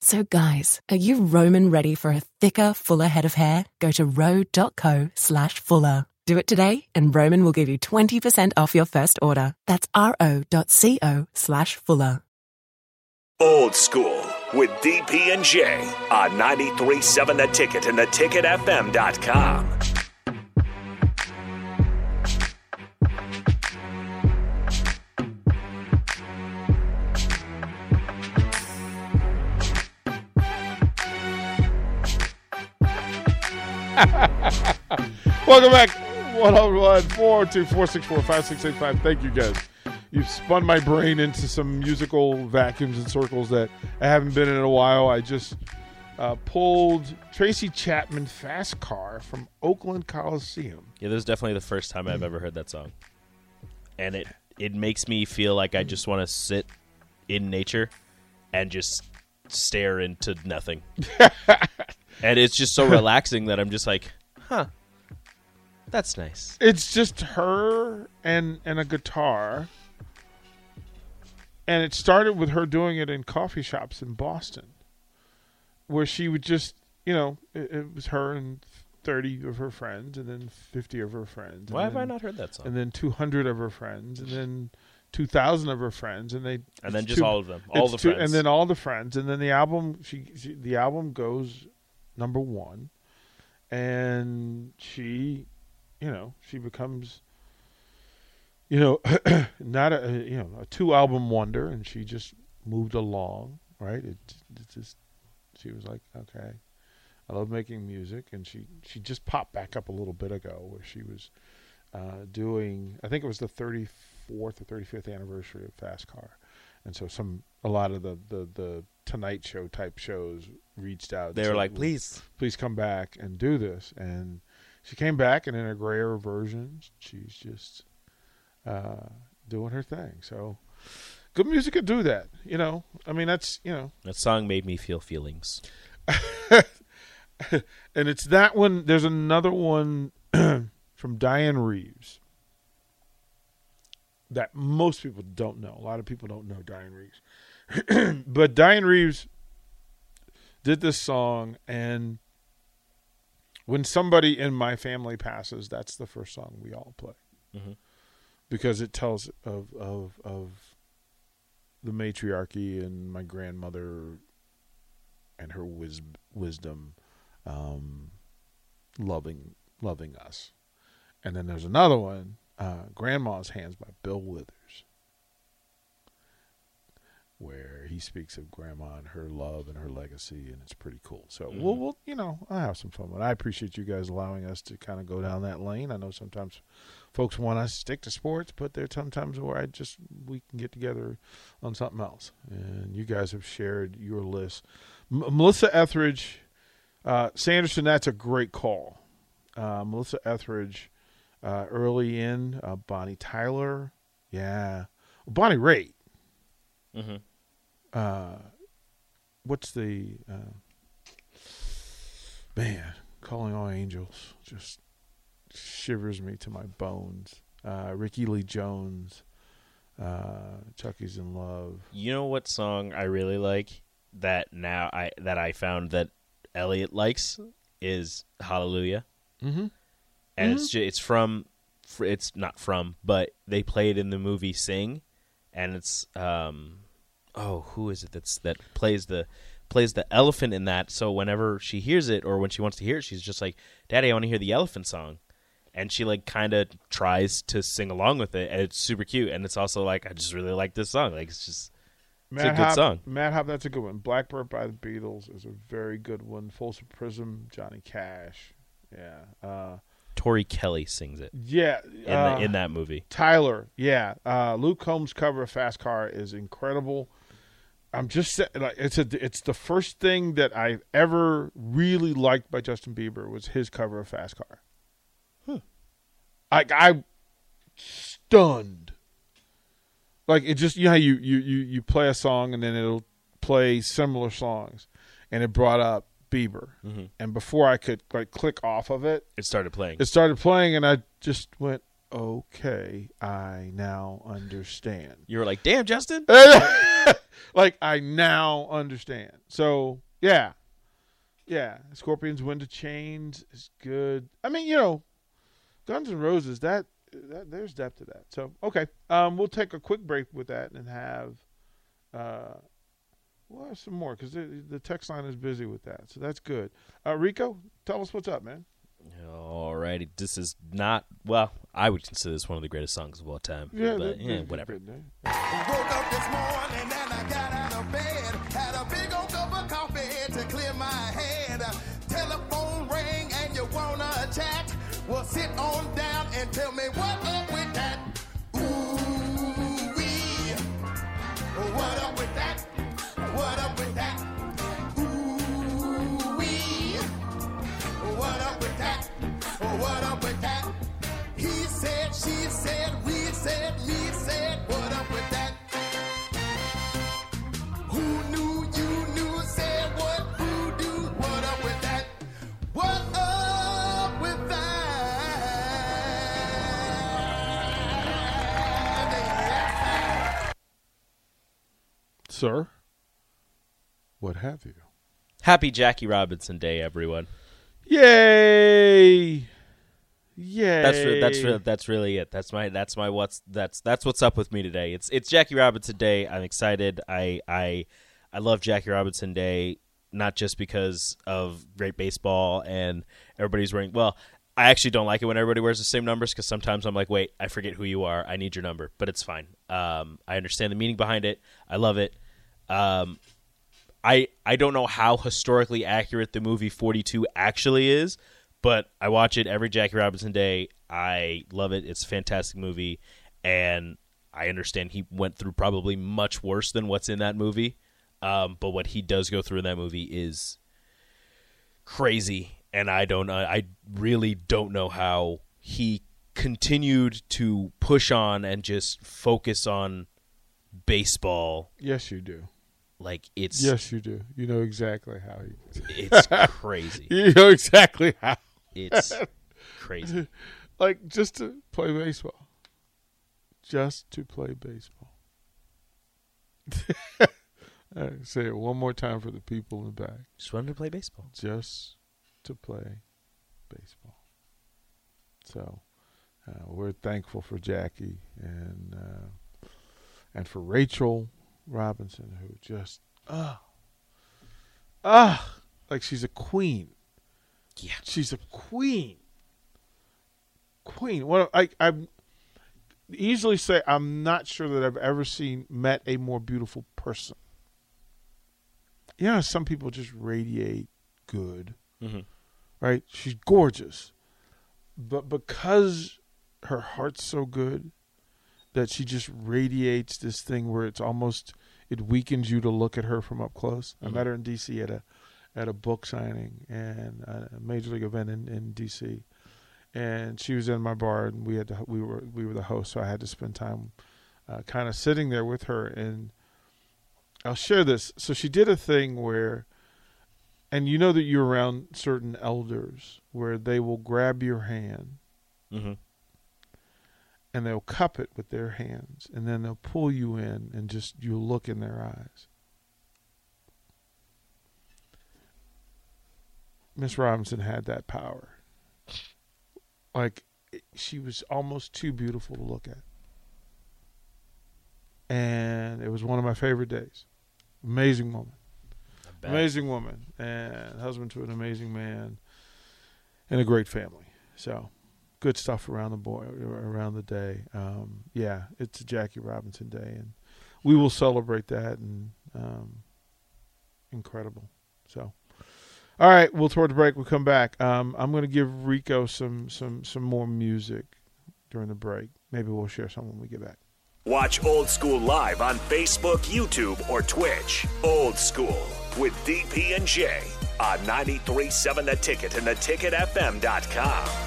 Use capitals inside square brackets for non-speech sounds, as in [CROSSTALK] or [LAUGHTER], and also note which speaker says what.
Speaker 1: So guys, are you Roman ready for a thicker, fuller head of hair? Go to ro.co slash fuller. Do it today and Roman will give you 20% off your first order. That's ro.co slash fuller.
Speaker 2: Old School with DP and J on 93.7 The Ticket and theticketfm.com. [LAUGHS]
Speaker 3: Welcome back. 101 402 464 5685. Thank you guys. You've spun my brain into some musical vacuums and circles that I haven't been in a while. I just uh, pulled Tracy Chapman Fast Car from Oakland Coliseum.
Speaker 4: Yeah, this is definitely the first time I've ever heard that song, and it it makes me feel like I just want to sit in nature and just stare into nothing. [LAUGHS] and it's just so [LAUGHS] relaxing that I'm just like, huh, that's nice.
Speaker 3: It's just her and and a guitar. And it started with her doing it in coffee shops in Boston, where she would just, you know, it, it was her and thirty of her friends, and then fifty of her friends.
Speaker 4: Why have I not heard that song?
Speaker 3: And then two hundred of her friends, and then two thousand of her friends, and they
Speaker 4: And then just all of them, all the
Speaker 3: two-
Speaker 4: friends.
Speaker 3: and then all the friends, and then the album. She, she the album goes number one, and she, you know, she becomes, you know, [CLEARS THROAT] not a you know a two album wonder, and she just moved along, right? It, it just she was like, okay, I love making music, and she she just popped back up a little bit ago where she was uh, doing, I think it was the 34th or 35th anniversary of Fast Car, and so some a lot of the the the Tonight Show type shows reached out.
Speaker 4: they were
Speaker 3: said,
Speaker 4: like, please.
Speaker 3: please come back and do this. And she came back, and in a grayer version, she's just uh, doing her thing. So good music could do that. You know, I mean, that's you know,
Speaker 4: That song made me feel feelings. [LAUGHS]
Speaker 3: and it's that one. There's another one [CLEARS THROAT] from Dianne Reeves that most people don't know. A lot of people don't know Dianne Reeves, [CLEARS THROAT] but Dianne Reeves did this song, and when somebody in my family passes, that's the first song we all play
Speaker 4: Mhm.
Speaker 3: because it tells of of of the matriarchy and my grandmother and her wis- wisdom um, loving loving us. And then there's another one, uh, Grandma's Hands by Bill Withers, where he speaks of Grandma and her love and her legacy, and it's pretty cool. So we'll, we'll, you know, I'll have some fun. But I appreciate you guys allowing us to kind of go down that lane. I know sometimes folks want us to stick to sports, but there's sometimes where I just we can get together on something else. And you guys have shared your list. M- Melissa Etheridge, uh, Sanderson, that's a great call. Uh, Melissa Etheridge, uh, early in uh, Bonnie Tyler, yeah, Bonnie Raitt.
Speaker 4: Mm-hmm.
Speaker 3: Uh, what's the uh, man? Calling all angels just shivers me to my bones. Uh, Rickie Lee Jones, uh, Chuck E.'s in Love.
Speaker 4: You know what song I really like that now I that I found that Elliot likes is Hallelujah.
Speaker 3: Mm-hmm.
Speaker 4: And it's ju- it's from it's not from but they play it in the movie Sing and it's um oh who is it that's that plays the plays the elephant in that so whenever she hears it or when she wants to hear it she's just like daddy I want to hear the elephant song and she like kind of tries to sing along with it and it's super cute and it's also like I just really like this song like it's just
Speaker 3: Mad
Speaker 4: a good song.
Speaker 3: Mad Hop, that's a good one. Blackbird by the Beatles is a very good one. Folsom Prison, Johnny Cash. Yeah. Uh,
Speaker 4: Tori Kelly sings it
Speaker 3: yeah.
Speaker 4: in,
Speaker 3: uh,
Speaker 4: the, in that movie.
Speaker 3: Tyler, yeah. Uh, Luke Combs' cover of Fast Car is incredible. I'm just sa- like it's a it's the first thing that I ever really liked by Justin Bieber was his cover of Fast Car. Huh. Like I stunned. Like it just you know how you, you you you play a song and then it'll play similar songs, and it brought up Bieber, and before I could like click off of it,
Speaker 4: It started playing.
Speaker 3: it started playing, and I just went, "Okay, I now understand."
Speaker 4: You were like, "Damn, Justin." [LAUGHS]
Speaker 3: like I now understand. So yeah, yeah. Scorpions Wind of Change is good. I mean, you know, Guns and Roses. That, that there's depth to that. So okay, um, we'll take a quick break with that and have, uh, we'll have some more because the, the text line is busy with that. So that's good. Uh, Rico, tell us what's up, man.
Speaker 4: Alrighty, this is not well. I would consider this one of the greatest songs of all time.
Speaker 3: Yeah,
Speaker 4: but
Speaker 3: that-
Speaker 4: yeah,
Speaker 3: that-
Speaker 4: whatever.
Speaker 3: good, man.
Speaker 5: Woke up this morning and I got out of bed. Had a big old cup of coffee to clear my head. Telephone rang and you wanna chat? Well, sit on down and tell me what
Speaker 3: Sir, what have you?
Speaker 4: Happy Jackie Robinson Day, everyone.
Speaker 3: Yay! Yay!
Speaker 4: That's re- that's re- that's really it. That's my that's my what's that's that's what's up with me today. It's it's Jackie Robinson Day. I'm excited. I I I love Jackie Robinson Day not just because of great baseball and everybody's wearing well. I actually don't like it when everybody wears the same numbers because sometimes I'm like, wait, I forget who you are. I need your number, but it's fine. Um, I understand the meaning behind it. I love it. Um, I I don't know how historically accurate the movie 42 actually is, but I watch it every Jackie Robinson day. I love it. It's a fantastic movie, and I understand he went through probably much worse than what's in that movie. Um, but what he does go through in that movie is crazy, and I don't. I really don't know how he continued to push on and just focus on baseball.
Speaker 3: Yes, you do.
Speaker 4: Like it's
Speaker 3: Yes, you do. You know exactly how. You,
Speaker 4: it's [LAUGHS] crazy.
Speaker 3: you know exactly how.
Speaker 4: It's crazy. [LAUGHS]
Speaker 3: Like just to play baseball. Just to play baseball. [LAUGHS] All right, say it one more time for the people in the back.
Speaker 4: Just wanted to play baseball.
Speaker 3: Just to play baseball. So uh, we're thankful for Jackie and uh, and for Rachel Robinson, who just ah ah like she's a queen.
Speaker 4: Yeah.
Speaker 3: She's a queen. Queen. Well, I I easily say I'm not sure that I've ever seen met a more beautiful person. You know, some people just radiate good,
Speaker 4: Mm-hmm.
Speaker 3: right? She's gorgeous, but because her heart's so good that she just radiates this thing where it's almost it weakens you to look at her from up close. I met her in D.C. at a at a book signing and a major league event in, in D.C. And she was in my bar, and we had to, we were we were the host, so I had to spend time, uh, kind of sitting there with her. And I'll share this. So she did a thing where, and you know that you're around certain elders where they will grab your hand
Speaker 4: Mm-hmm.
Speaker 3: And they'll cup it with their hands, and then they'll pull you in, and just you look in their eyes. Miss Robinson had that power. Like she was almost too beautiful to look at, and it was one of my favorite days. Amazing woman, amazing woman, and husband to an amazing man, and a great family. So good stuff around the boy around the day. Um, yeah, it's a Jackie Robinson day, and we will celebrate that and um, incredible. So, all right, we'll toward the break. We'll come back. Um, I'm going to give Rico some some some more music during the break. Maybe we'll share some when we get back.
Speaker 2: Watch Old School live on Facebook, YouTube, or Twitch. Old School with DP and J on 93.7 The Ticket and theticketfm.com.